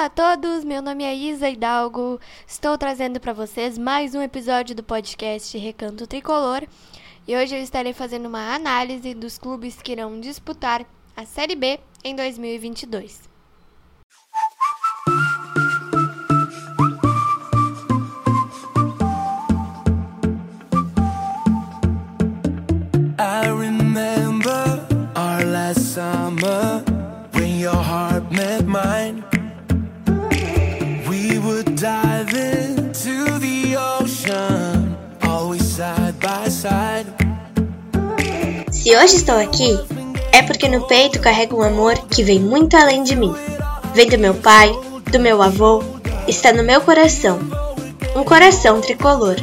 Olá a todos, meu nome é Isa Hidalgo. Estou trazendo para vocês mais um episódio do podcast Recanto Tricolor. E hoje eu estarei fazendo uma análise dos clubes que irão disputar a Série B em 2022. Hoje estou aqui, é porque no peito carrego um amor que vem muito além de mim. Vem do meu pai, do meu avô, está no meu coração. Um coração tricolor.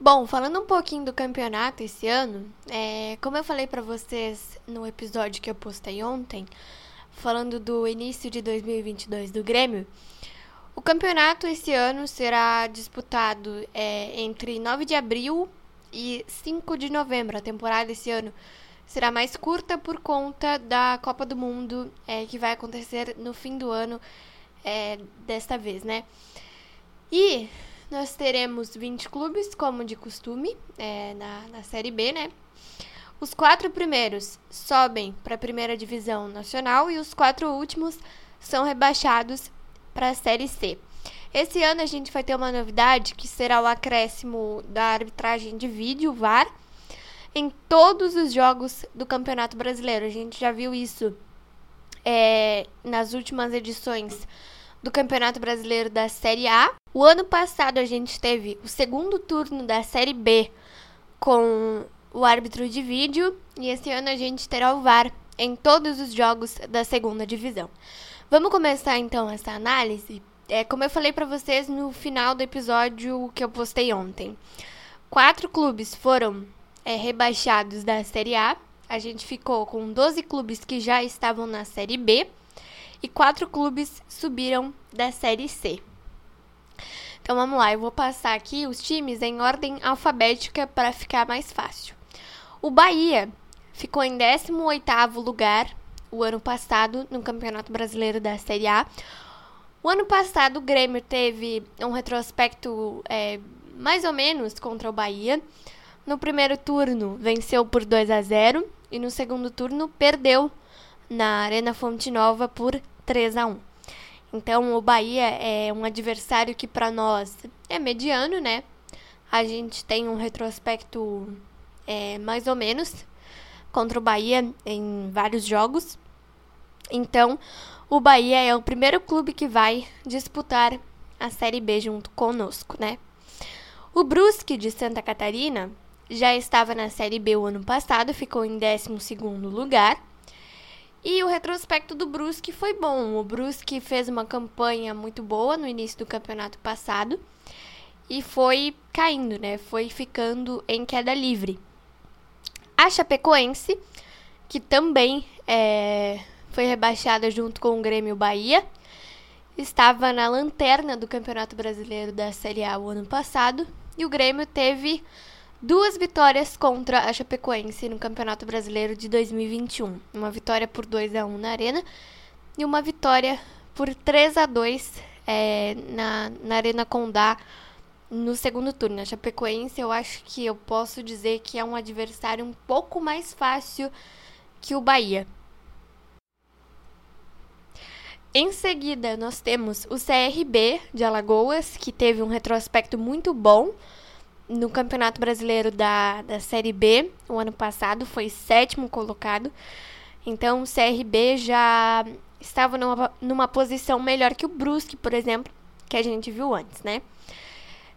Bom, falando um pouquinho do campeonato esse ano, é, como eu falei pra vocês no episódio que eu postei ontem, falando do início de 2022 do Grêmio, o campeonato esse ano será disputado é, entre 9 de abril e 5 de novembro. A temporada esse ano será mais curta por conta da Copa do Mundo é, que vai acontecer no fim do ano é, desta vez, né? E nós teremos 20 clubes, como de costume, é, na, na Série B, né? Os quatro primeiros sobem para a primeira divisão nacional e os quatro últimos são rebaixados para a Série C. Esse ano a gente vai ter uma novidade que será o acréscimo da arbitragem de vídeo, VAR, em todos os jogos do Campeonato Brasileiro. A gente já viu isso é, nas últimas edições do Campeonato Brasileiro da Série A. O ano passado a gente teve o segundo turno da Série B com o árbitro de vídeo e esse ano a gente terá o VAR em todos os jogos da segunda divisão. Vamos começar então essa análise. É, como eu falei para vocês no final do episódio que eu postei ontem, quatro clubes foram é, rebaixados da Série A. A gente ficou com 12 clubes que já estavam na Série B e quatro clubes subiram da Série C. Então vamos lá, eu vou passar aqui os times em ordem alfabética para ficar mais fácil. O Bahia ficou em 18º lugar o ano passado no Campeonato Brasileiro da Série A. O ano passado o Grêmio teve um retrospecto é, mais ou menos contra o Bahia. No primeiro turno venceu por 2 a 0 e no segundo turno perdeu na Arena Fonte Nova por 3 a 1. Então o Bahia é um adversário que para nós é mediano, né? A gente tem um retrospecto é, mais ou menos contra o Bahia em vários jogos. Então o Bahia é o primeiro clube que vai disputar a Série B junto conosco, né? O Brusque de Santa Catarina já estava na Série B o ano passado, ficou em 12º lugar. E o retrospecto do Brusque foi bom. O Brusque fez uma campanha muito boa no início do campeonato passado e foi caindo, né? Foi ficando em queda livre. A Chapecoense, que também é, foi rebaixada junto com o Grêmio Bahia, estava na lanterna do Campeonato Brasileiro da Série A o ano passado e o Grêmio teve duas vitórias contra a Chapecoense no Campeonato Brasileiro de 2021. Uma vitória por 2 a 1 na Arena e uma vitória por 3 a 2 é, na, na Arena Condá no segundo turno. A Chapecoense, eu acho que eu posso dizer que é um adversário um pouco mais fácil que o Bahia. Em seguida, nós temos o CRB de Alagoas, que teve um retrospecto muito bom no Campeonato Brasileiro da, da Série B. O ano passado foi sétimo colocado. Então, o CRB já estava numa, numa posição melhor que o Brusque, por exemplo, que a gente viu antes, né?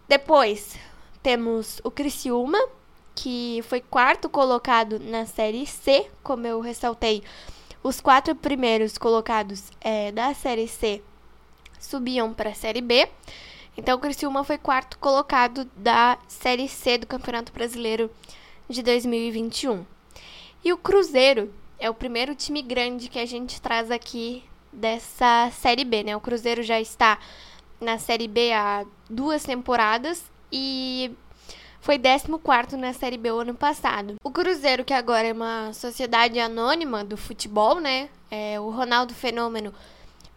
Depois, temos o Criciúma, que foi quarto colocado na Série C, como eu ressaltei. Os quatro primeiros colocados é, da Série C subiam para a Série B. Então, o Criciúma foi quarto colocado da Série C do Campeonato Brasileiro de 2021. E o Cruzeiro é o primeiro time grande que a gente traz aqui dessa Série B, né? O Cruzeiro já está na Série B há duas temporadas e foi 14 na Série B o ano passado. O Cruzeiro, que agora é uma sociedade anônima do futebol, né? É, o Ronaldo Fenômeno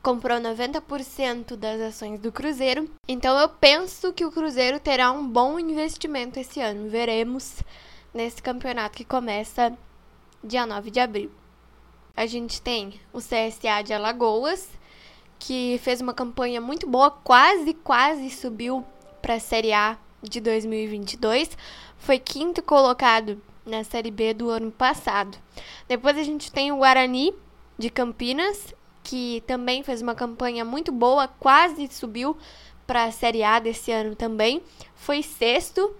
comprou 90% das ações do Cruzeiro. Então eu penso que o Cruzeiro terá um bom investimento esse ano. Veremos nesse campeonato que começa dia 9 de abril. A gente tem o CSA de Alagoas, que fez uma campanha muito boa, quase, quase subiu para a Série A de 2022, foi quinto colocado na Série B do ano passado. Depois a gente tem o Guarani de Campinas, que também fez uma campanha muito boa, quase subiu para a Série A desse ano também, foi sexto.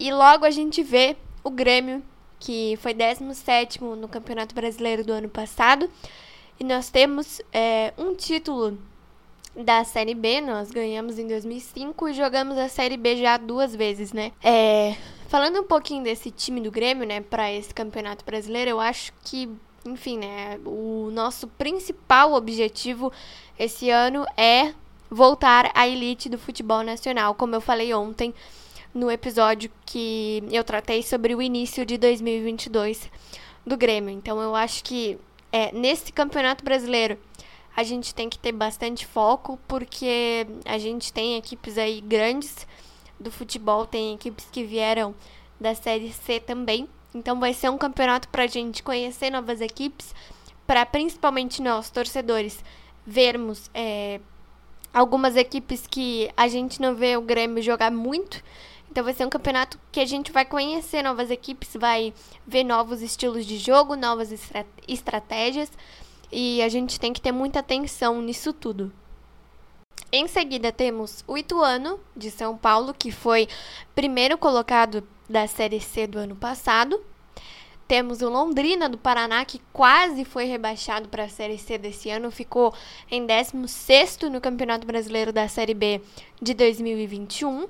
E logo a gente vê o Grêmio, que foi 17 no Campeonato Brasileiro do ano passado. E nós temos é, um título da Série B, nós ganhamos em 2005 e jogamos a Série B já duas vezes, né? É, falando um pouquinho desse time do Grêmio, né, para esse Campeonato Brasileiro, eu acho que, enfim, né, o nosso principal objetivo esse ano é voltar à elite do futebol nacional, como eu falei ontem no episódio que eu tratei sobre o início de 2022 do Grêmio. Então eu acho que é, nesse Campeonato Brasileiro a gente tem que ter bastante foco, porque a gente tem equipes aí grandes do futebol, tem equipes que vieram da Série C também. Então vai ser um campeonato para a gente conhecer novas equipes, para principalmente nós, torcedores, vermos é, algumas equipes que a gente não vê o Grêmio jogar muito. Então vai ser um campeonato que a gente vai conhecer novas equipes, vai ver novos estilos de jogo, novas estra estratégias. E a gente tem que ter muita atenção nisso tudo. Em seguida temos o Ituano, de São Paulo, que foi primeiro colocado da Série C do ano passado. Temos o Londrina do Paraná, que quase foi rebaixado para a Série C desse ano, ficou em 16º no Campeonato Brasileiro da Série B de 2021.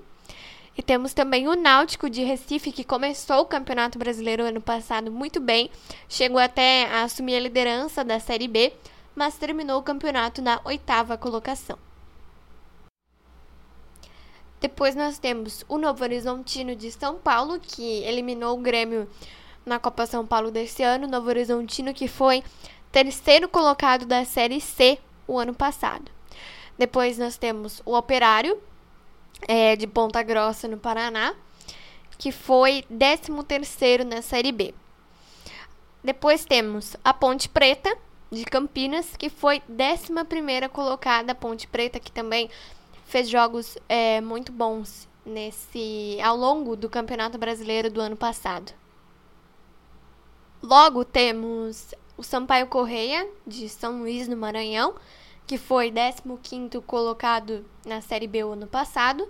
E temos também o Náutico de Recife, que começou o Campeonato Brasileiro ano passado muito bem, chegou até a assumir a liderança da Série B, mas terminou o campeonato na oitava colocação. Depois nós temos o Novo Horizontino de São Paulo, que eliminou o Grêmio na Copa São Paulo desse ano. Novo Horizontino que foi terceiro colocado da Série C o ano passado. Depois nós temos o Operário, é, de Ponta Grossa, no Paraná, que foi 13º na Série B. Depois temos a Ponte Preta, de Campinas, que foi 11ª colocada, a Ponte Preta, que também fez jogos é, muito bons nesse ao longo do Campeonato Brasileiro do ano passado. Logo temos o Sampaio Correia, de São Luís, no Maranhão, que foi 15º colocado na Série B o ano passado.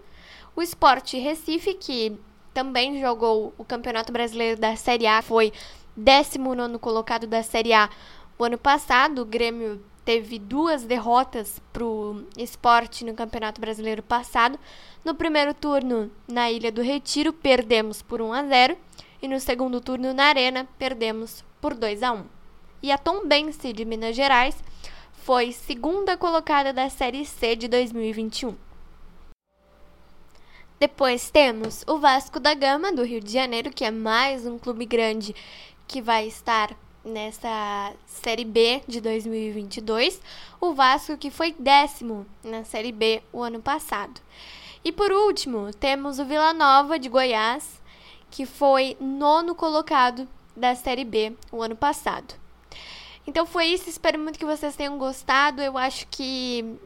O Sport Recife, que também jogou o Campeonato Brasileiro da Série A, foi 19º colocado da Série A o ano passado. O Grêmio teve duas derrotas para o esporte no Campeonato Brasileiro passado. No primeiro turno, na Ilha do Retiro, perdemos por 1 a 0 e no segundo turno, na Arena, perdemos por 2 a 1. E a Tombense de Minas Gerais foi segunda colocada da Série C de 2021. Depois temos o Vasco da Gama, do Rio de Janeiro, que é mais um clube grande que vai estar nessa Série B de 2022. O Vasco, que foi décimo na Série B o ano passado. E por último, temos o Vila Nova de Goiás, que foi nono colocado da Série B o ano passado. Então foi isso, espero muito que vocês tenham gostado. Eu acho que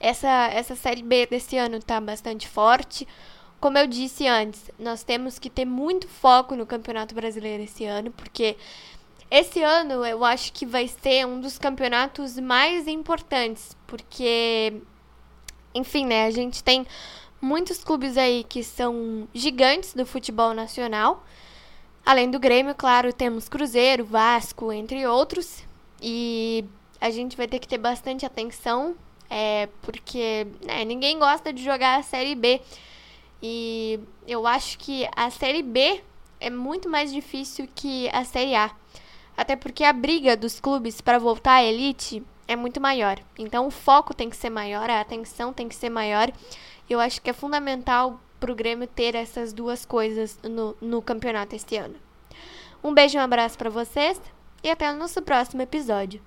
essa, essa série B desse ano tá bastante forte. Como eu disse antes, nós temos que ter muito foco no Campeonato Brasileiro esse ano, porque esse ano eu acho que vai ser um dos campeonatos mais importantes, porque, enfim, né, a gente tem muitos clubes aí que são gigantes do futebol nacional. Além do Grêmio, claro, temos Cruzeiro, Vasco, entre outros. E a gente vai ter que ter bastante atenção, é, porque né, ninguém gosta de jogar a Série B. E eu acho que a Série B é muito mais difícil que a Série A. Até porque a briga dos clubes para voltar à elite é muito maior. Então o foco tem que ser maior, a atenção tem que ser maior. Eu acho que é fundamental para o Grêmio ter essas duas coisas no, no campeonato este ano. Um beijo e um abraço para vocês e até o nosso próximo episódio.